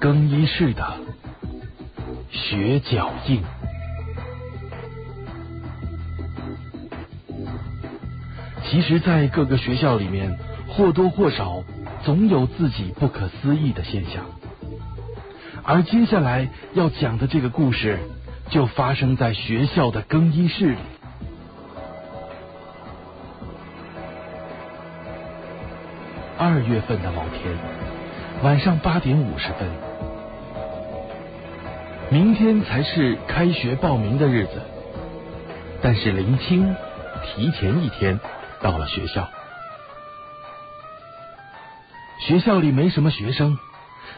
更衣室的血脚印。其实，在各个学校里面，或多或少总有自己不可思议的现象。而接下来要讲的这个故事，就发生在学校的更衣室里。二月份的某天，晚上八点五十分，明天才是开学报名的日子，但是林青提前一天到了学校。学校里没什么学生，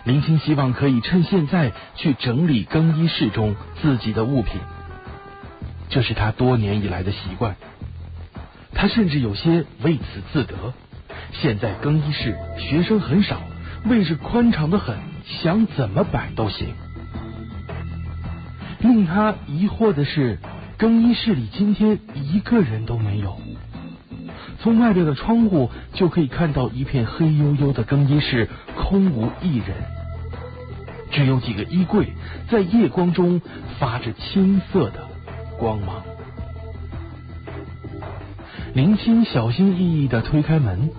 林青希望可以趁现在去整理更衣室中自己的物品，这是他多年以来的习惯。他甚至有些为此自得。现在更衣室学生很少，位置宽敞的很，想怎么摆都行。令他疑惑的是，更衣室里今天一个人都没有。从外边的窗户就可以看到一片黑黝黝的更衣室，空无一人，只有几个衣柜在夜光中发着青色的光芒。林青小心翼翼的推开门。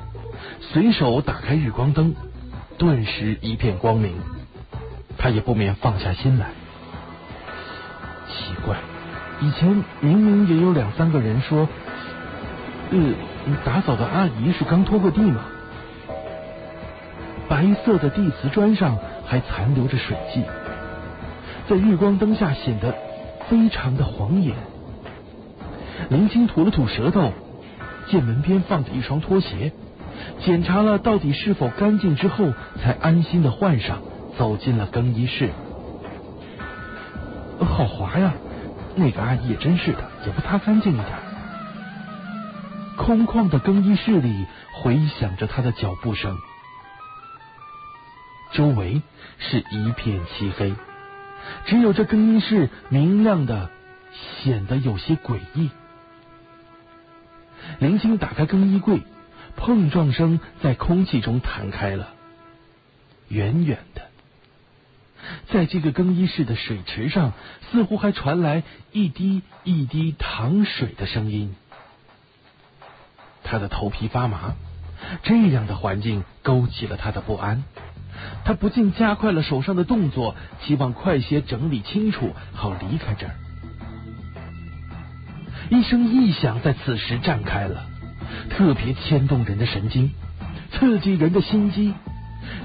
随手打开日光灯，顿时一片光明。他也不免放下心来。奇怪，以前明明也有两三个人说，呃，打扫的阿姨是刚拖过地吗？白色的地瓷砖上还残留着水迹，在日光灯下显得非常的晃眼。林青吐了吐舌头，见门边放着一双拖鞋。检查了到底是否干净之后，才安心的换上，走进了更衣室。好滑呀！那个阿姨也真是的，也不擦干净一点。空旷的更衣室里回响着他的脚步声，周围是一片漆黑，只有这更衣室明亮的，显得有些诡异。林青打开更衣柜。碰撞声在空气中弹开了，远远的，在这个更衣室的水池上，似乎还传来一滴一滴淌水的声音。他的头皮发麻，这样的环境勾起了他的不安，他不禁加快了手上的动作，希望快些整理清楚，好离开这儿。一声异响在此时绽开了。特别牵动人的神经，刺激人的心机。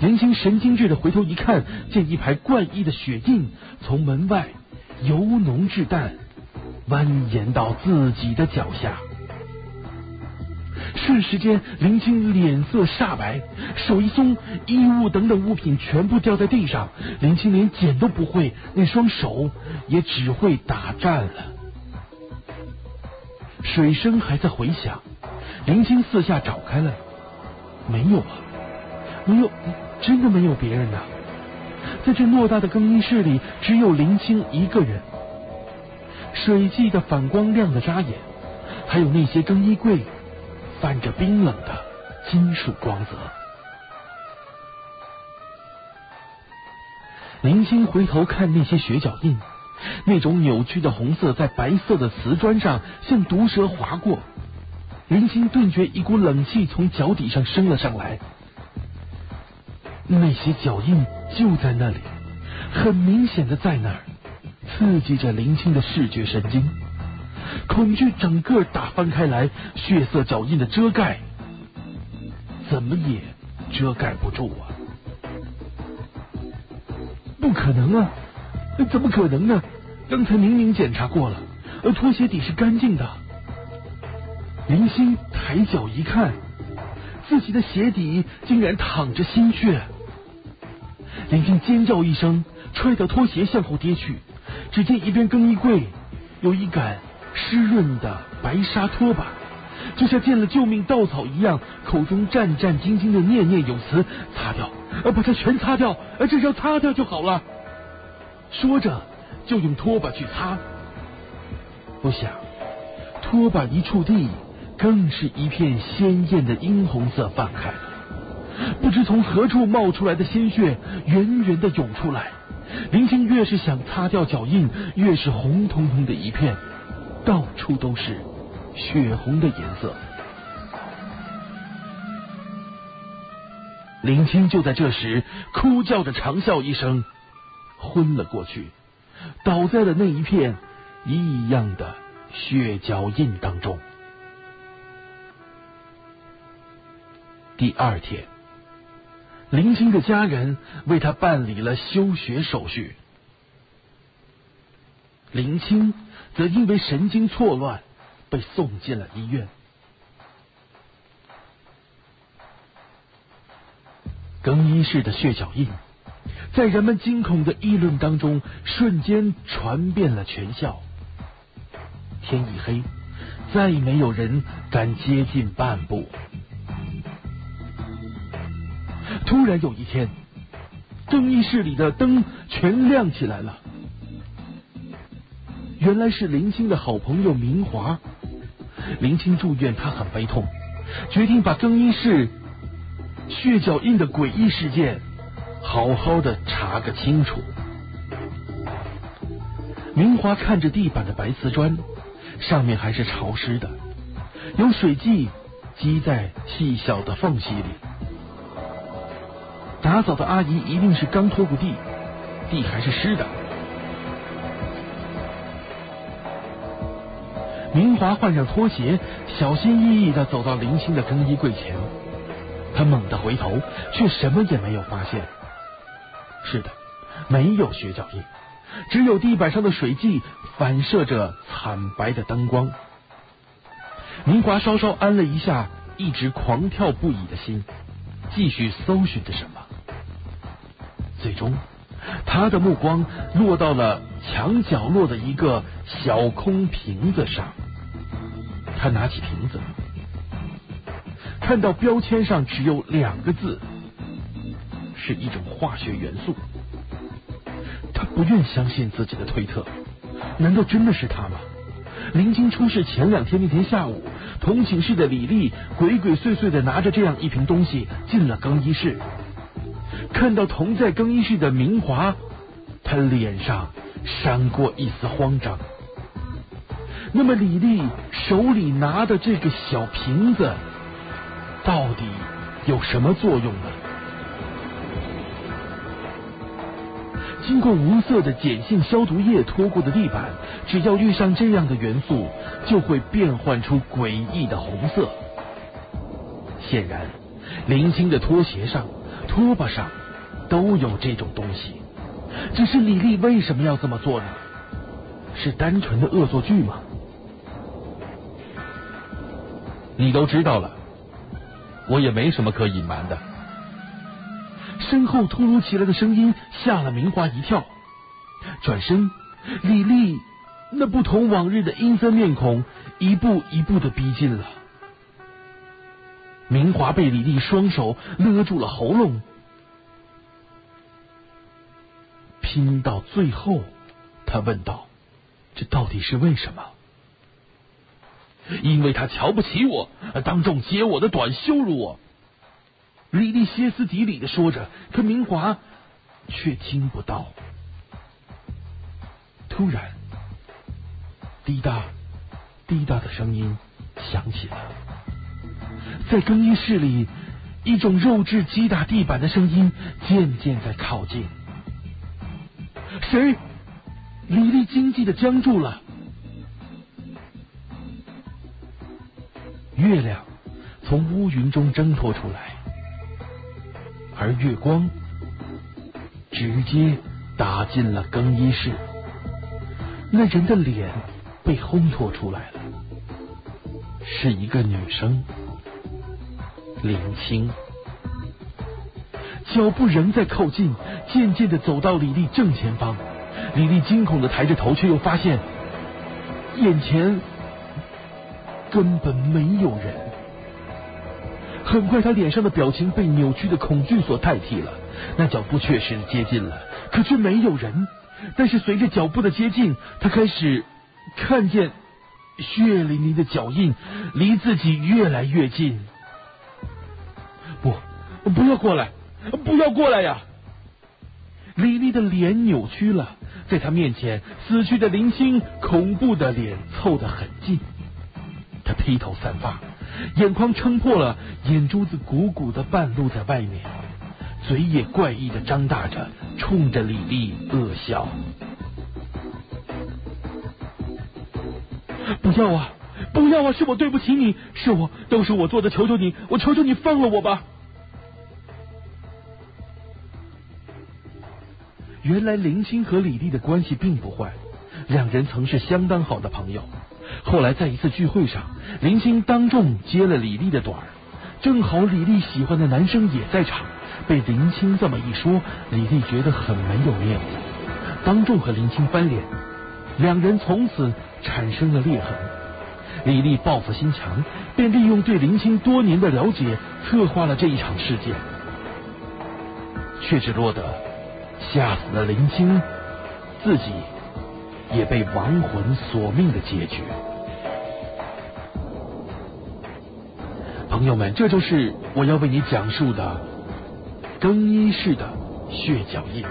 林青神经质的回头一看，见一排怪异的血印从门外由浓至淡，蜿蜒到自己的脚下。瞬时间，林青脸色煞白，手一松，衣物等等物品全部掉在地上。林青连捡都不会，那双手也只会打颤了。水声还在回响。林青四下找开了，没有啊，没有，真的没有别人呐。在这偌大的更衣室里，只有林青一个人。水迹的反光亮的扎眼，还有那些更衣柜泛着冰冷的金属光泽。林青回头看那些血脚印，那种扭曲的红色在白色的瓷砖上像毒蛇划过。林青顿觉一股冷气从脚底上升了上来，那些脚印就在那里，很明显的在那儿，刺激着林青的视觉神经，恐惧整个打翻开来，血色脚印的遮盖，怎么也遮盖不住啊！不可能啊！怎么可能呢？刚才明明检查过了，而拖鞋底是干净的。林星抬脚一看，自己的鞋底竟然淌着鲜血。林星尖叫一声，踹掉拖鞋向后跌去。只见一边更衣柜有一杆湿润的白纱拖把，就像见了救命稻草一样，口中战战兢兢的念念有词：“擦掉，呃，把它全擦掉，呃，只要擦掉就好了。”说着就用拖把去擦，不想拖把一触地。更是一片鲜艳的殷红色泛开，不知从何处冒出来的鲜血源源的涌出来。林青越是想擦掉脚印，越是红彤彤的一片，到处都是血红的颜色。林青就在这时哭叫着长啸一声，昏了过去，倒在了那一片异样的血脚印当中。第二天，林青的家人为他办理了休学手续，林青则因为神经错乱被送进了医院。更衣室的血脚印，在人们惊恐的议论当中，瞬间传遍了全校。天一黑，再没有人敢接近半步。突然有一天，更衣室里的灯全亮起来了。原来是林青的好朋友明华。林青住院，他很悲痛，决定把更衣室。血脚印的诡异事件，好好的查个清楚。明华看着地板的白瓷砖，上面还是潮湿的，有水迹积在细小的缝隙里。打扫的阿姨一定是刚拖过地，地还是湿的。明华换上拖鞋，小心翼翼的走到林青的更衣柜前。他猛地回头，却什么也没有发现。是的，没有血脚印，只有地板上的水迹反射着惨白的灯光。明华稍稍安了一下一直狂跳不已的心，继续搜寻着什么。最终，他的目光落到了墙角落的一个小空瓶子上。他拿起瓶子。看到标签上只有两个字，是一种化学元素。他不愿相信自己的推测，难道真的是他吗？林晶出事前两天那天下午，同寝室的李丽鬼鬼祟祟的拿着这样一瓶东西进了更衣室，看到同在更衣室的明华，他脸上闪过一丝慌张。那么李丽手里拿的这个小瓶子。到底有什么作用呢？经过无色的碱性消毒液拖过的地板，只要遇上这样的元素，就会变换出诡异的红色。显然，林青的拖鞋上、拖把上都有这种东西。只是李丽为什么要这么做呢？是单纯的恶作剧吗？你都知道了。我也没什么可隐瞒的。身后突如其来的声音吓了明华一跳，转身，李丽那不同往日的阴森面孔一步一步的逼近了。明华被李丽双手勒住了喉咙，拼到最后，他问道：“这到底是为什么？”因为他瞧不起我，当众揭我的短，羞辱我。李丽歇斯底里的说着，可明华却听不到。突然，滴答滴答的声音响起了，在更衣室里，一种肉质击打地板的声音渐渐在靠近。谁？李丽惊悸的僵住了。月亮从乌云中挣脱出来，而月光直接打进了更衣室。那人的脸被烘托出来了，是一个女生，林青。脚步仍在靠近，渐渐的走到李丽正前方。李丽惊恐的抬着头，却又发现眼前。根本没有人。很快，他脸上的表情被扭曲的恐惧所代替了。那脚步确实接近了，可却没有人。但是随着脚步的接近，他开始看见血淋淋的脚印离自己越来越近。不，要过来，不要过来呀！李丽的脸扭曲了，在她面前，死去的林青恐怖的脸凑得很近。他披头散发，眼眶撑破了，眼珠子鼓鼓的半露在外面，嘴也怪异的张大着，冲着李丽恶笑。不要啊！不要啊！是我对不起你，是我，都是我做的，求求你，我求求你放了我吧！原来林青和李丽的关系并不坏，两人曾是相当好的朋友。后来在一次聚会上，林青当众接了李丽的短儿，正好李丽喜欢的男生也在场，被林青这么一说，李丽觉得很没有面子，当众和林青翻脸，两人从此产生了裂痕。李丽报复心强，便利用对林青多年的了解，策划了这一场事件，却只落得吓死了林青，自己也被亡魂索命的结局。朋友们，这就是我要为你讲述的更衣室的血脚印。